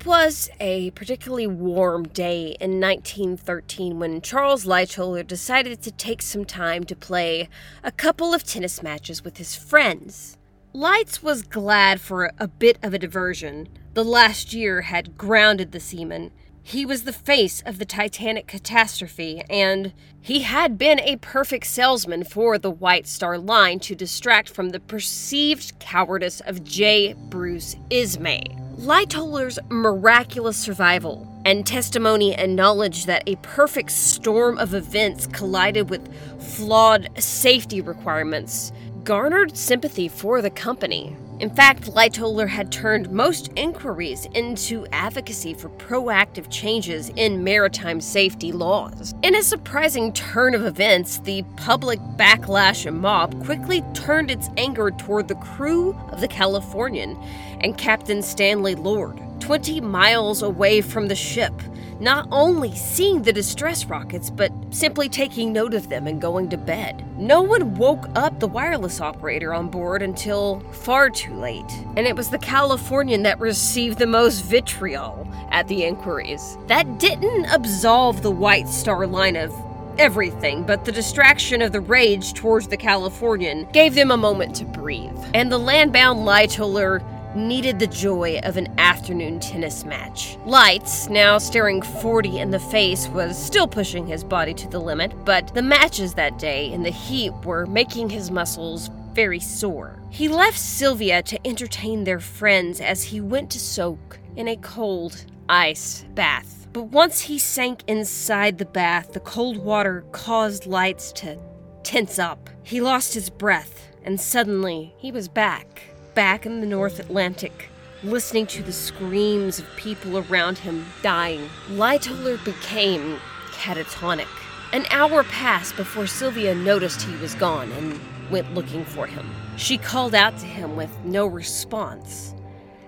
It was a particularly warm day in 1913 when Charles Lightoller decided to take some time to play a couple of tennis matches with his friends. Lights was glad for a bit of a diversion. The last year had grounded the seaman. He was the face of the Titanic catastrophe, and he had been a perfect salesman for the White Star Line to distract from the perceived cowardice of J. Bruce Ismay. Lightoller's miraculous survival and testimony and knowledge that a perfect storm of events collided with flawed safety requirements garnered sympathy for the company. In fact, Lightoller had turned most inquiries into advocacy for proactive changes in maritime safety laws. In a surprising turn of events, the public backlash and mob quickly turned its anger toward the crew of the Californian and Captain Stanley Lord. 20 miles away from the ship, not only seeing the distress rockets, but simply taking note of them and going to bed. No one woke up the wireless operator on board until far too late, and it was the Californian that received the most vitriol at the inquiries. That didn't absolve the White Star Line of everything, but the distraction of the rage towards the Californian gave them a moment to breathe. And the landbound Lightoller needed the joy of an afternoon tennis match. Lights, now staring 40 in the face, was still pushing his body to the limit, but the matches that day in the heat were making his muscles very sore. He left Sylvia to entertain their friends as he went to soak in a cold ice bath. But once he sank inside the bath, the cold water caused Lights to tense up. He lost his breath, and suddenly he was back back in the North Atlantic, listening to the screams of people around him dying. Lightoller became catatonic. An hour passed before Sylvia noticed he was gone and went looking for him. She called out to him with no response.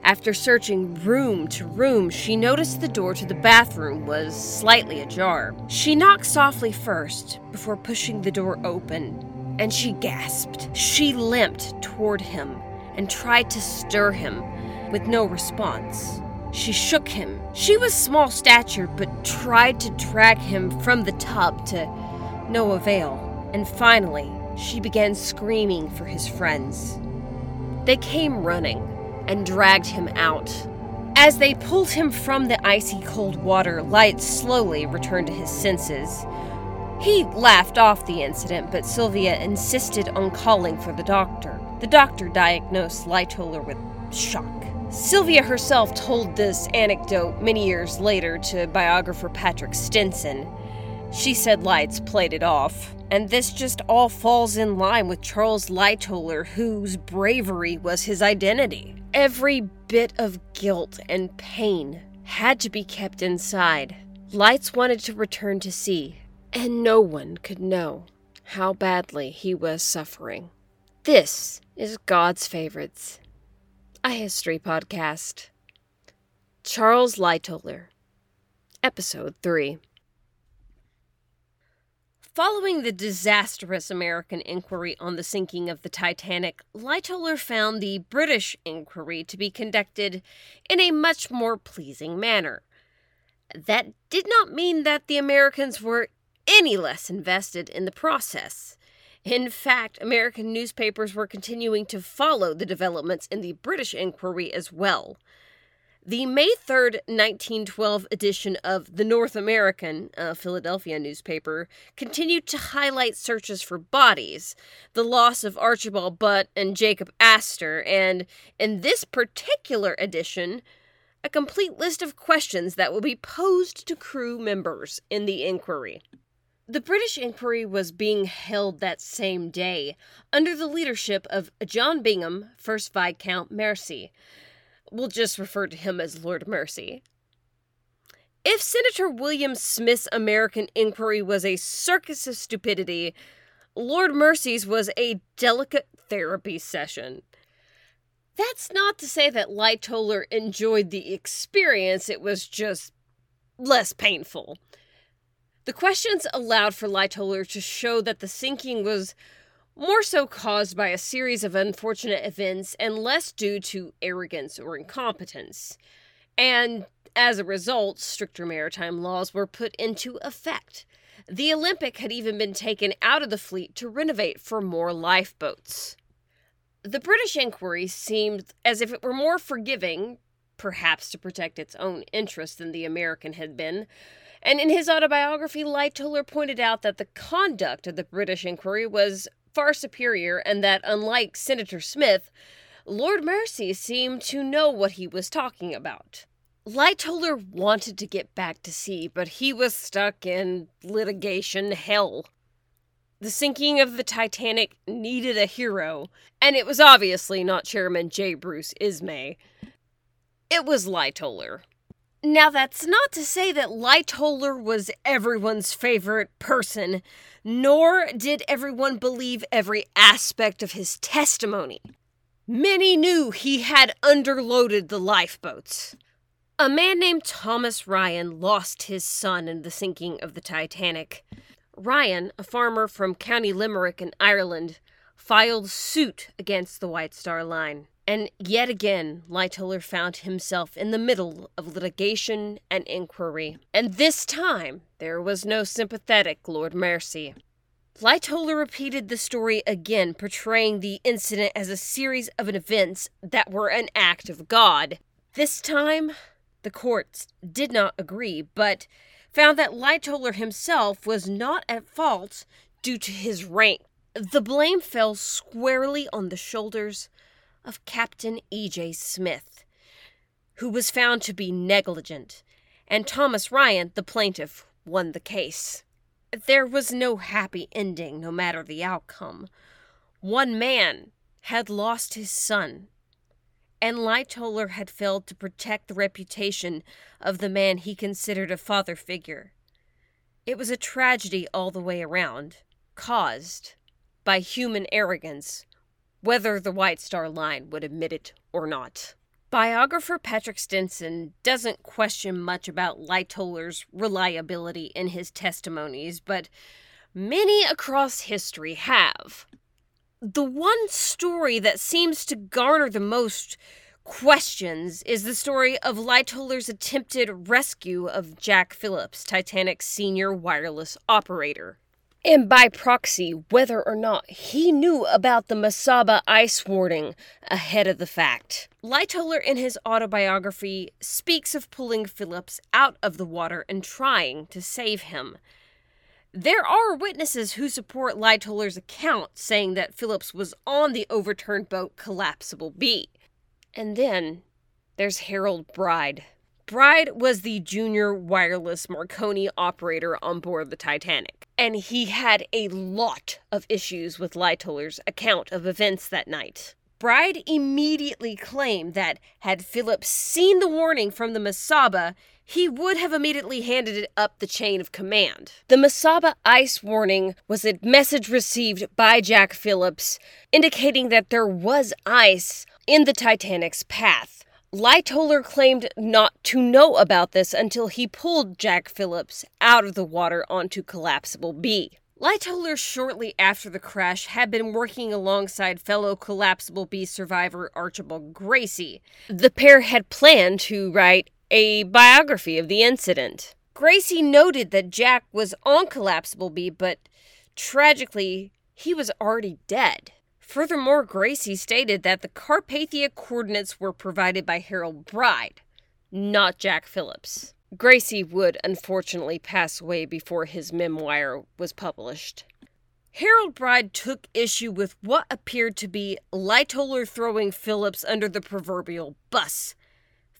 After searching room to room, she noticed the door to the bathroom was slightly ajar. She knocked softly first before pushing the door open, and she gasped. She limped toward him and tried to stir him, with no response. She shook him. She was small statured, but tried to drag him from the tub to no avail. And finally, she began screaming for his friends. They came running and dragged him out. As they pulled him from the icy cold water, Light slowly returned to his senses. He laughed off the incident, but Sylvia insisted on calling for the doctor. The doctor diagnosed Lightoller with shock. Sylvia herself told this anecdote many years later to biographer Patrick Stenson. She said Lights played it off, and this just all falls in line with Charles Lightoller, whose bravery was his identity. Every bit of guilt and pain had to be kept inside. Lights wanted to return to sea, and no one could know how badly he was suffering. This is God's Favorites, a history podcast. Charles Lightoller, Episode 3. Following the disastrous American inquiry on the sinking of the Titanic, Lightoller found the British inquiry to be conducted in a much more pleasing manner. That did not mean that the Americans were any less invested in the process. In fact, American newspapers were continuing to follow the developments in the British inquiry as well. The May 3rd, 1912 edition of The North American, a Philadelphia newspaper, continued to highlight searches for bodies, the loss of Archibald Butt and Jacob Astor, and in this particular edition, a complete list of questions that will be posed to crew members in the inquiry. The British inquiry was being held that same day under the leadership of John Bingham, 1st Viscount Mersey. We'll just refer to him as Lord Mersey. If Senator William Smith's American inquiry was a circus of stupidity, Lord Mersey's was a delicate therapy session. That's not to say that Lightoller enjoyed the experience, it was just less painful. The questions allowed for Lightoller to show that the sinking was more so caused by a series of unfortunate events and less due to arrogance or incompetence. And as a result, stricter maritime laws were put into effect. The Olympic had even been taken out of the fleet to renovate for more lifeboats. The British inquiry seemed as if it were more forgiving, perhaps to protect its own interests than the American had been. And in his autobiography, Lightoller pointed out that the conduct of the British inquiry was far superior and that, unlike Senator Smith, Lord Mersey seemed to know what he was talking about. Lightoller wanted to get back to sea, but he was stuck in litigation hell. The sinking of the Titanic needed a hero, and it was obviously not Chairman J. Bruce Ismay. It was Lightoller. Now, that's not to say that Lightoller was everyone's favorite person, nor did everyone believe every aspect of his testimony. Many knew he had underloaded the lifeboats. A man named Thomas Ryan lost his son in the sinking of the Titanic. Ryan, a farmer from County Limerick in Ireland, filed suit against the White Star Line. And yet again, Lightoller found himself in the middle of litigation and inquiry. And this time, there was no sympathetic Lord Mersey. Lightoller repeated the story again, portraying the incident as a series of events that were an act of God. This time, the courts did not agree, but found that Lightoller himself was not at fault due to his rank. The blame fell squarely on the shoulders of Captain E.J. Smith, who was found to be negligent, and Thomas Ryan, the plaintiff, won the case. There was no happy ending, no matter the outcome. One man had lost his son, and Lightoller had failed to protect the reputation of the man he considered a father figure. It was a tragedy all the way around, caused by human arrogance, whether the White Star Line would admit it or not. Biographer Patrick Stenson doesn't question much about Lightoller's reliability in his testimonies, but many across history have. The one story that seems to garner the most questions is the story of Lightoller's attempted rescue of Jack Phillips, Titanic's senior wireless operator. And by proxy, whether or not he knew about the Mesaba ice warning ahead of the fact. Lightoller, in his autobiography, speaks of pulling Phillips out of the water and trying to save him. There are witnesses who support Lightoller's account, saying that Phillips was on the overturned boat Collapsible B. And then there's Harold Bride. Bride was the junior wireless Marconi operator on board the Titanic, and he had a lot of issues with Lightoller's account of events that night. Bride immediately claimed that had Phillips seen the warning from the Mesaba, he would have immediately handed it up the chain of command. The Mesaba ice warning was a message received by Jack Phillips indicating that there was ice in the Titanic's path. Lightoller claimed not to know about this until he pulled Jack Phillips out of the water onto Collapsible B. Lightoller, shortly after the crash, had been working alongside fellow Collapsible B survivor Archibald Gracie. The pair had planned to write a biography of the incident. Gracie noted that Jack was on Collapsible B, but tragically, he was already dead. Furthermore, Gracie stated that the Carpathia coordinates were provided by Harold Bride, not Jack Phillips. Gracie would unfortunately pass away before his memoir was published. Harold Bride took issue with what appeared to be Lightoller throwing Phillips under the proverbial bus.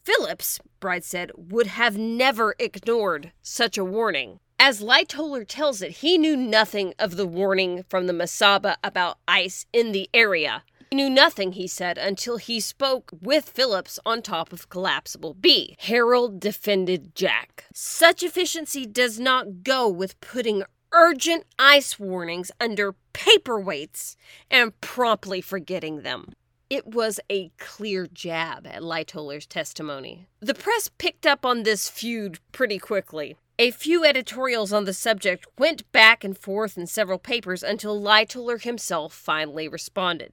Phillips, Bride said, would have never ignored such a warning. As Lightoller tells it, he knew nothing of the warning from the Mesaba about ice in the area. He knew nothing, he said, until he spoke with Phillips on top of Collapsible B. Harold defended Jack. Such efficiency does not go with putting urgent ice warnings under paperweights and promptly forgetting them. It was a clear jab at Lightoller's testimony. The press picked up on this feud pretty quickly. A few editorials on the subject went back and forth in several papers until Lightoller himself finally responded.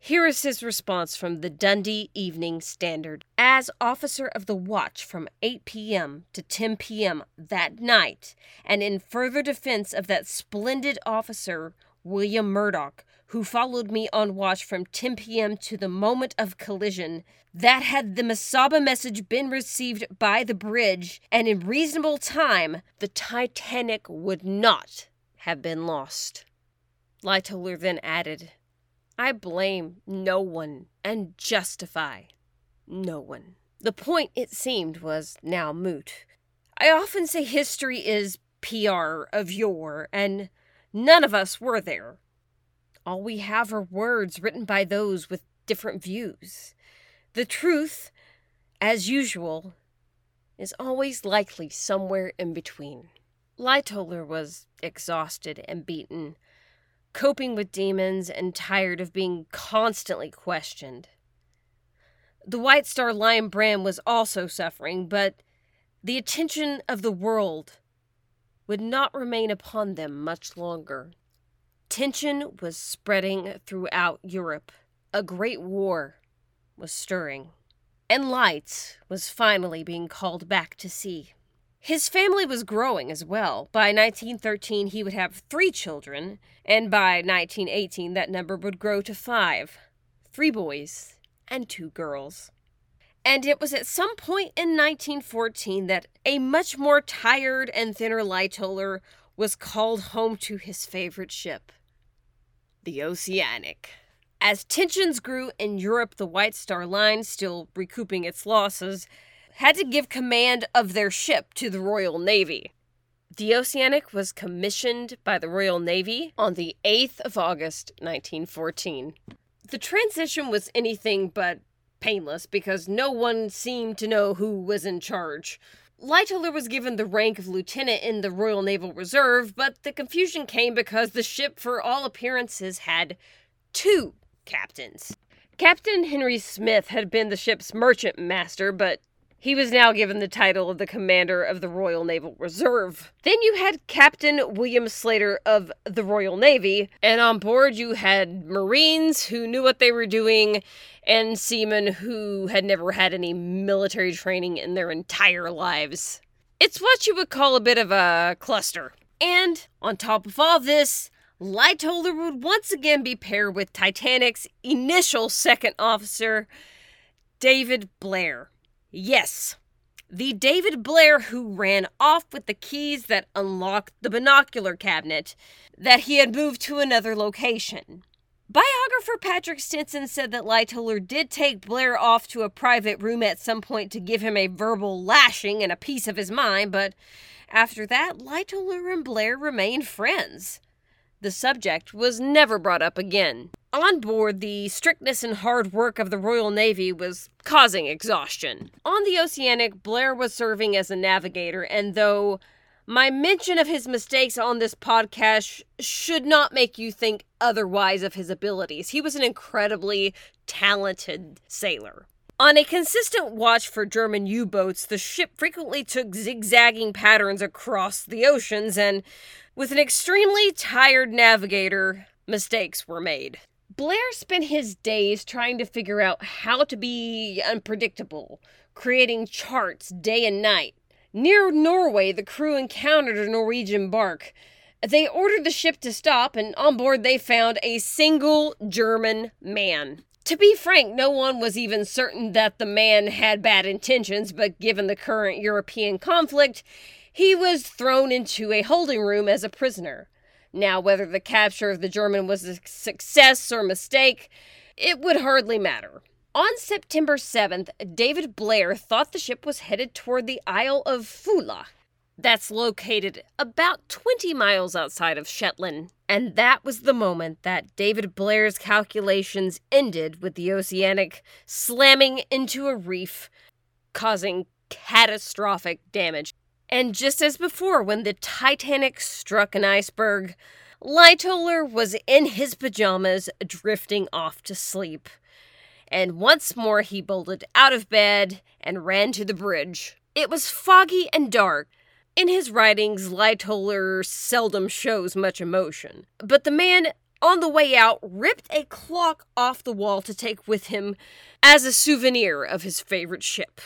Here is his response from the Dundee Evening Standard. As officer of the watch from 8 p.m. to 10 p.m. that night, and in further defense of that splendid officer, William Murdoch, who followed me on watch from 10 p.m. to the moment of collision, that had the Mesaba message been received by the bridge and in reasonable time, the Titanic would not have been lost. Lightoller then added, I blame no one and justify no one. The point, it seemed, was now moot. I often say history is PR of yore, and none of us were there. All we have are words written by those with different views. The truth, as usual, is always likely somewhere in between. Lightoller was exhausted and beaten coping with demons, and tired of being constantly questioned. The White Star Line brand was also suffering, but the attention of the world would not remain upon them much longer. Tension was spreading throughout Europe. A great war was stirring. And Light was finally being called back to sea. His family was growing as well. By 1913, he would have three children, and by 1918, that number would grow to five three boys and two girls. And it was at some point in 1914 that a much more tired and thinner Lightoller was called home to his favorite ship, the Oceanic. As tensions grew in Europe, the White Star Line, still recouping its losses, had to give command of their ship to the Royal Navy. The Oceanic was commissioned by the Royal Navy on the 8th of August, 1914. The transition was anything but painless because no one seemed to know who was in charge. Lightoller was given the rank of lieutenant in the Royal Naval Reserve, but the confusion came because the ship, for all appearances, had two captains. Captain Henry Smith had been the ship's merchant master, but he was now given the title of the commander of the Royal Naval Reserve. Then you had Captain William Slater of the Royal Navy, and on board you had Marines who knew what they were doing and seamen who had never had any military training in their entire lives. It's what you would call a bit of a cluster. And on top of all this, Lightoller would once again be paired with Titanic's initial second officer, David Blair. Yes, the David Blair who ran off with the keys that unlocked the binocular cabinet that he had moved to another location. Biographer Patrick Stenson said that Lightoller did take Blair off to a private room at some point to give him a verbal lashing and a piece of his mind, but after that, Lightoller and Blair remained friends. The subject was never brought up again. On board, the strictness and hard work of the Royal Navy was causing exhaustion. On the Oceanic, Blair was serving as a navigator, and though my mention of his mistakes on this podcast should not make you think otherwise of his abilities, he was an incredibly talented sailor. On a consistent watch for German U boats, the ship frequently took zigzagging patterns across the oceans, and with an extremely tired navigator, mistakes were made. Blair spent his days trying to figure out how to be unpredictable, creating charts day and night. Near Norway, the crew encountered a Norwegian bark. They ordered the ship to stop, and on board they found a single German man. To be frank, no one was even certain that the man had bad intentions, but given the current European conflict, he was thrown into a holding room as a prisoner. Now, whether the capture of the German was a success or mistake, it would hardly matter. On September 7th, David Blair thought the ship was headed toward the Isle of Foula. That's located about 20 miles outside of Shetland. And that was the moment that David Blair's calculations ended with the Oceanic slamming into a reef, causing catastrophic damage. And just as before, when the Titanic struck an iceberg, Lightoller was in his pajamas, drifting off to sleep. And once more he bolted out of bed and ran to the bridge. It was foggy and dark. In his writings, Lightoller seldom shows much emotion, but the man on the way out, ripped a clock off the wall to take with him as a souvenir of his favorite ship.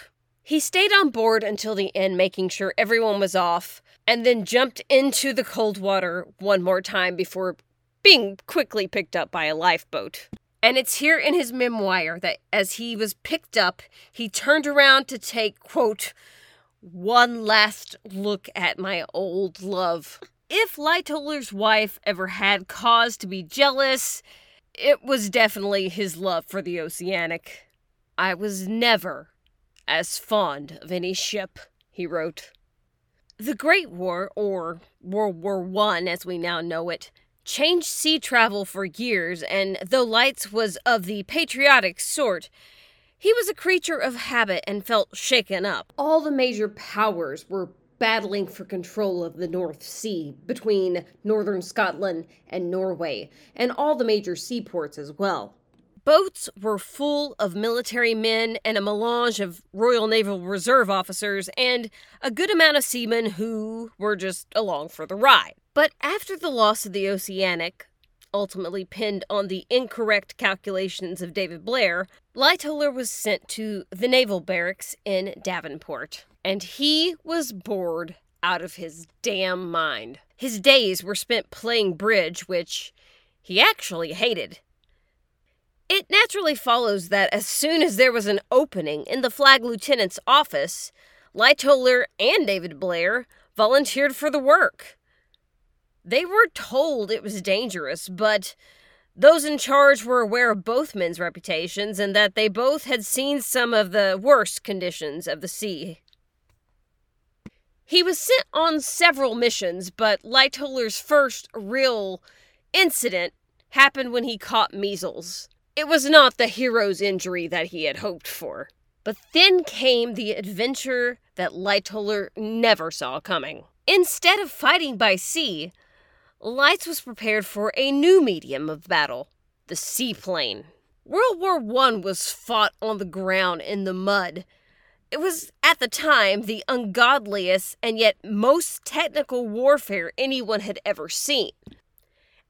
He stayed on board until the end, making sure everyone was off, and then jumped into the cold water one more time before being quickly picked up by a lifeboat. And it's here in his memoir that as he was picked up, he turned around to take, quote, one last look at my old love. If Lightoller's wife ever had cause to be jealous, it was definitely his love for the Oceanic. I was never as fond of any ship, he wrote. The Great War, or World War One as we now know it, changed sea travel for years, and though Lights was of the patriotic sort, he was a creature of habit and felt shaken up. All the major powers were battling for control of the North Sea between northern Scotland and Norway, and all the major seaports as well. Boats were full of military men and a melange of Royal Naval Reserve officers and a good amount of seamen who were just along for the ride. But after the loss of the Oceanic, ultimately pinned on the incorrect calculations of David Blair, Lightoller was sent to the naval barracks in Devonport, and he was bored out of his damn mind. His days were spent playing bridge, which he actually hated. It naturally follows that as soon as there was an opening in the flag lieutenant's office, Lightoller and David Blair volunteered for the work. They were told it was dangerous, but those in charge were aware of both men's reputations and that they both had seen some of the worst conditions of the sea. He was sent on several missions, but Lightoller's first real incident happened when he caught measles. It was not the hero's injury that he had hoped for. But then came the adventure that Lightoller never saw coming. Instead of fighting by sea, Lights was prepared for a new medium of battle the seaplane. World War I was fought on the ground in the mud. It was, at the time, the ungodliest and yet most technical warfare anyone had ever seen.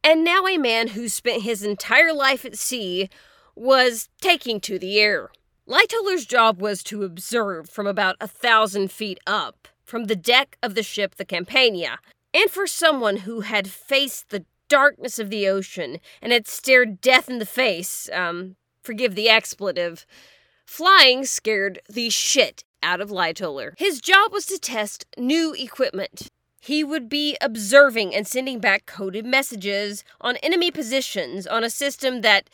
And now, a man who spent his entire life at sea was taking to the air. Lightoller's job was to observe from about a thousand feet up from the deck of the ship the Campania and for someone who had faced the darkness of the ocean and had stared death in the face, um, forgive the expletive, flying scared the shit out of Lightoller. His job was to test new equipment. He would be observing and sending back coded messages on enemy positions on a system that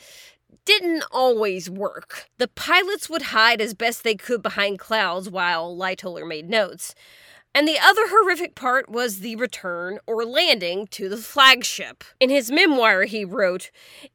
didn't always work. The pilots would hide as best they could behind clouds while Lightoller made notes. And the other horrific part was the return or landing to the flagship. In his memoir, he wrote,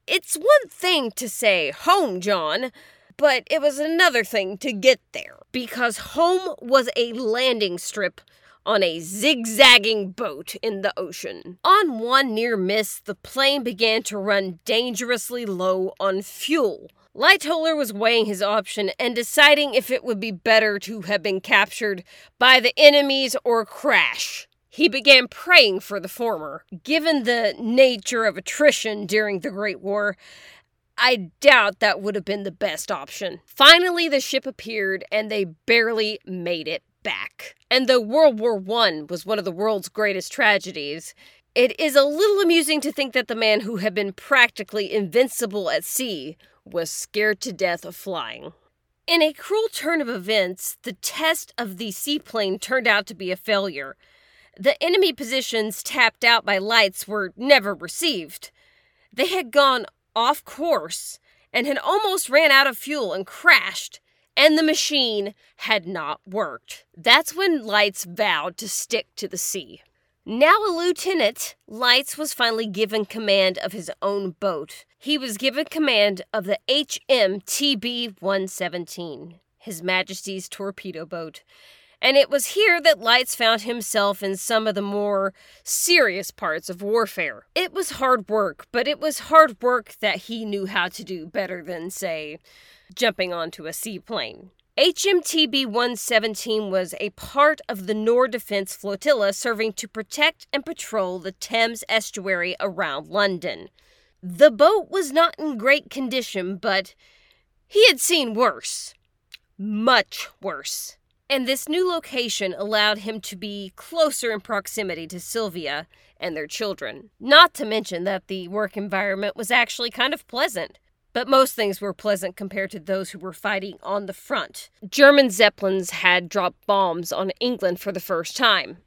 It's one thing to say, home, John, but it was another thing to get there, because home was a landing strip on a zigzagging boat in the ocean. On one near miss, the plane began to run dangerously low on fuel. Lightoller was weighing his option and deciding if it would be better to have been captured by the enemies or crash. He began praying for the former. Given the nature of attrition during the Great War, I doubt that would have been the best option. Finally, the ship appeared and they barely made it back. And though World War I was one of the world's greatest tragedies, it is a little amusing to think that the man who had been practically invincible at sea was scared to death of flying. In a cruel turn of events, the test of the seaplane turned out to be a failure. The enemy positions tapped out by lights were never received. They had gone off course and had almost ran out of fuel and crashed, and the machine had not worked. That's when Lights vowed to stick to the sea. Now a lieutenant, Lights was finally given command of his own boat. He was given command of the HMTB 117, His Majesty's torpedo boat. And it was here that Lights found himself in some of the more serious parts of warfare. It was hard work, but it was hard work that he knew how to do better than, say, jumping onto a seaplane. HMTB 117 was a part of the Nore Defense Flotilla serving to protect and patrol the Thames estuary around London. The boat was not in great condition, but he had seen worse. Much worse. And this new location allowed him to be closer in proximity to Sylvia and their children. Not to mention that the work environment was actually kind of pleasant. But most things were pleasant compared to those who were fighting on the front. German Zeppelins had dropped bombs on England for the first time.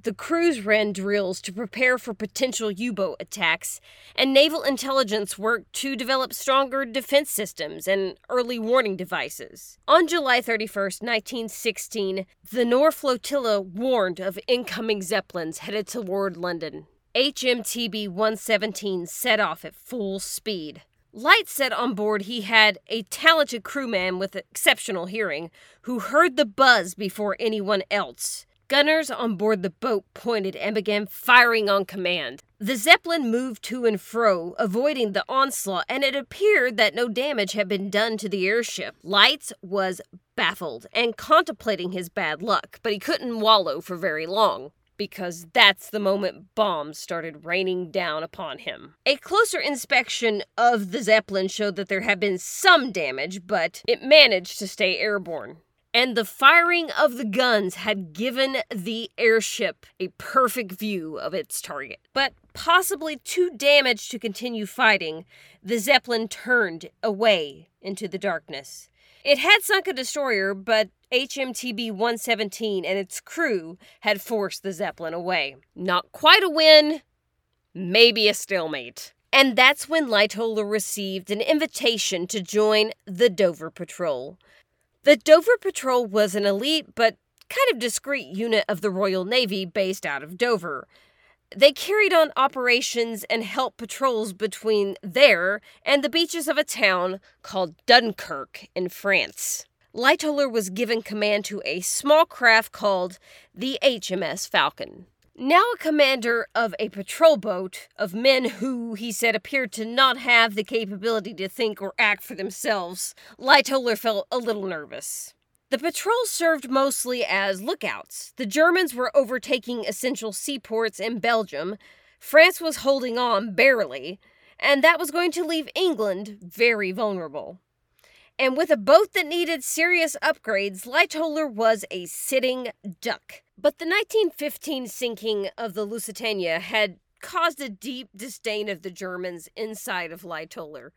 The crews ran drills to prepare for potential U boat attacks, and naval intelligence worked to develop stronger defense systems and early warning devices. On July 31, 1916, the Nore flotilla warned of incoming Zeppelins headed toward London. HMTB 117 set off at full speed. Light said on board he had a talented crewman with exceptional hearing who heard the buzz before anyone else. Gunners on board the boat pointed and began firing on command. The Zeppelin moved to and fro, avoiding the onslaught, and it appeared that no damage had been done to the airship. Lights was baffled and contemplating his bad luck, but he couldn't wallow for very long because that's the moment bombs started raining down upon him. A closer inspection of the Zeppelin showed that there had been some damage, but it managed to stay airborne and the firing of the guns had given the airship a perfect view of its target. But possibly too damaged to continue fighting, the Zeppelin turned away into the darkness. It had sunk a destroyer, but HMTB 117 and its crew had forced the Zeppelin away. Not quite a win, maybe a stalemate. And that's when Lightoller received an invitation to join the Dover Patrol. The Dover Patrol was an elite but kind of discreet unit of the Royal Navy based out of Dover. They carried on operations and helped patrols between there and the beaches of a town called Dunkirk in France. Lightoller was given command to a small craft called the HMS Falcon. Now a commander of a patrol boat of men who, he said, appeared to not have the capability to think or act for themselves, Lightoller felt a little nervous. The patrol served mostly as lookouts. The Germans were overtaking essential seaports in Belgium, France was holding on barely, and that was going to leave England very vulnerable. And with a boat that needed serious upgrades, Lightoller was a sitting duck. But the 1915 sinking of the Lusitania had caused a deep disdain of the Germans inside of Lightoller.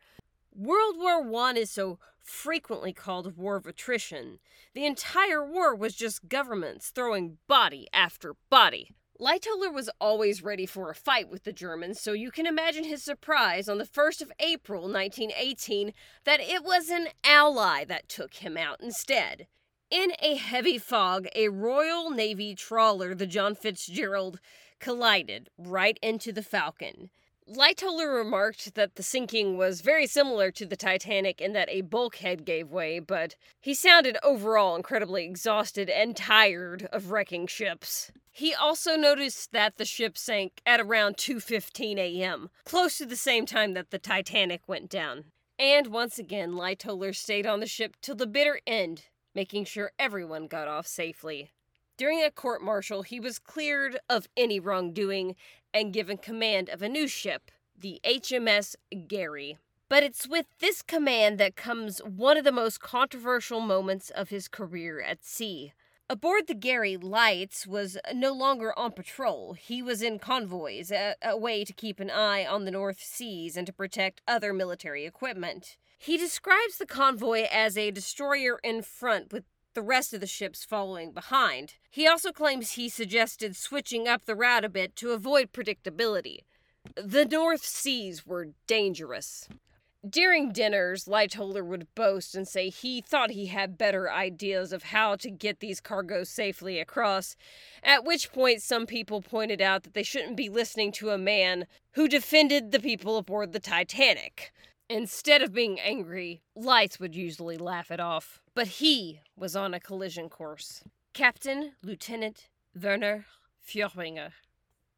World War I is so frequently called war of attrition. The entire war was just governments throwing body after body. Lightoller was always ready for a fight with the Germans, so you can imagine his surprise on the 1st of April 1918 that it was an ally that took him out instead. In a heavy fog, a Royal Navy trawler, the John Fitzgerald, collided right into the Falcon. Lightoller remarked that the sinking was very similar to the Titanic in that a bulkhead gave way, but he sounded overall incredibly exhausted and tired of wrecking ships. He also noticed that the ship sank at around 2:15 a.m., close to the same time that the Titanic went down. And once again, Lightoller stayed on the ship till the bitter end, making sure everyone got off safely. During a court martial, he was cleared of any wrongdoing and given command of a new ship, the HMS Garry. But it's with this command that comes one of the most controversial moments of his career at sea. Aboard the Garry Lights was uh, no longer on patrol. He was in convoys, a, a, way to keep an eye on the North Seas and to protect other military equipment. He describes the convoy as a destroyer in front with the rest of the ships following behind. He also claims he suggested switching up the route a bit to avoid predictability. The North Seas were dangerous. During dinners, Lightoller would boast and say he thought he had better ideas of how to get these cargoes safely across, at which point some people pointed out that they shouldn't be listening to a man who defended the people aboard the Titanic. Instead of being angry, Lights would usually laugh it off. But he was on a collision course. Captain Lieutenant Werner Fürbringer.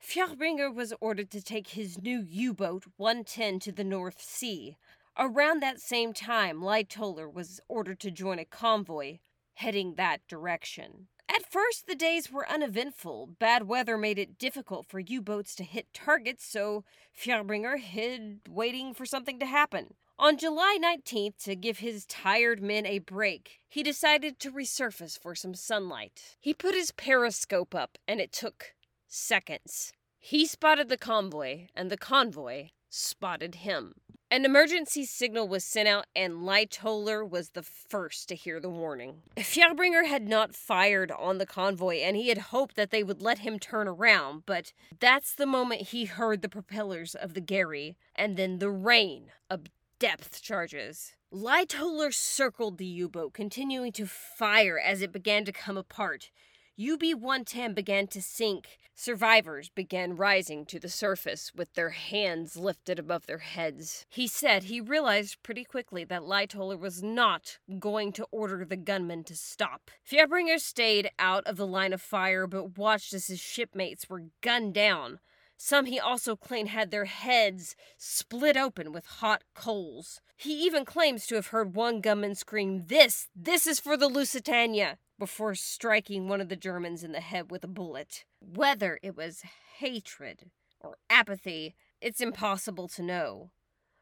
Fürbringer was ordered to take his new U boat 110 to the North Sea. Around that same time, Lightoller was ordered to join a convoy heading that direction. At first, the days were uneventful. Bad weather made it difficult for U boats to hit targets, so Fürbringer hid, waiting for something to happen. On July 19th, to give his tired men a break, he decided to resurface for some sunlight. He put his periscope up, and it took seconds. He spotted the convoy, and the convoy spotted him. An emergency signal was sent out, and Lightoller was the first to hear the warning. Fürbringer had not fired on the convoy, and he had hoped that they would let him turn around, but that's the moment he heard the propellers of the Garry, and then the rain of depth charges. Lightoller circled the U boat, continuing to fire as it began to come apart. UB 110 began to sink. Survivors began rising to the surface with their hands lifted above their heads. He said he realized pretty quickly that Lightoller was not going to order the gunmen to stop. Fürbringer stayed out of the line of fire but watched as his shipmates were gunned down. Some he also claimed had their heads split open with hot coals. He even claims to have heard one gunman scream, This, this is for the Lusitania, before striking one of the Germans in the head with a bullet. Whether it was hatred or apathy, it's impossible to know.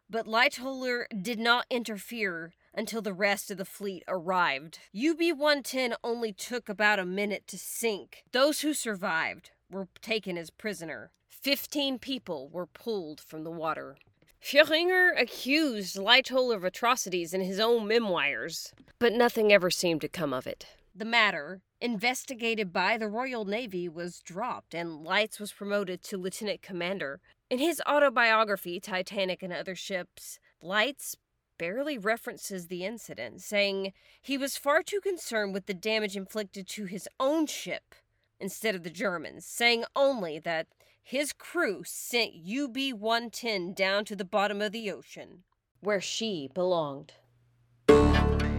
But Lightoller did not interfere until the rest of the fleet arrived. UB 110 only took about a minute to sink. Those who survived were taken as prisoner. Fifteen people were pulled from the water. Fürbringer accused Lightoller of atrocities in his own memoirs, but nothing ever seemed to come of it. The matter, investigated by the Royal Navy, was dropped, and Lights was promoted to lieutenant commander. In his autobiography, Titanic and Other Ships, Lights barely references the incident, saying he was far too concerned with the damage inflicted to his own ship instead of the Germans, saying only that his crew sent UB 110 down to the bottom of the ocean, where she belonged.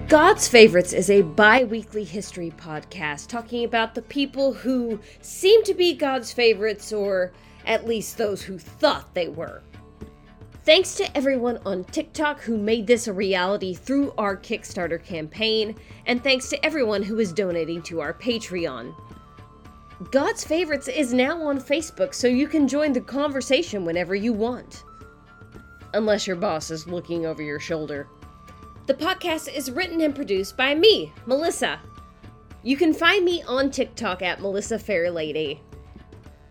God's Favorites is a bi weekly history podcast talking about the people who seem to be God's favorites, or at least those who thought they were. Thanks to everyone on TikTok who made this a reality through our Kickstarter campaign, and thanks to everyone who is donating to our Patreon. God's Favorites is now on Facebook, so you can join the conversation whenever you want. Unless your boss is looking over your shoulder. The podcast is written and produced by me, Melissa. You can find me on TikTok at Melissa Fairlady.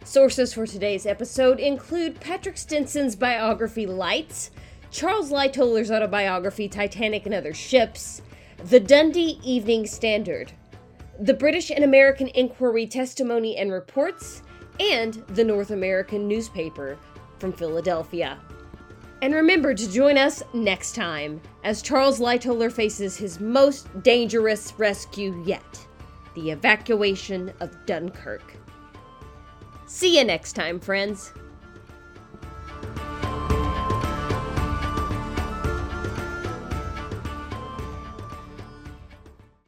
Sources for today's episode include Patrick Stenson's biography Lights, Charles Lightoller's autobiography Titanic and Other Ships, the Dundee Evening Standard, the British and American Inquiry Testimony and Reports, and the North American Newspaper from Philadelphia. And remember to join us next time as Charles Lightoller faces his most dangerous rescue yet the evacuation of Dunkirk. See you next time, friends.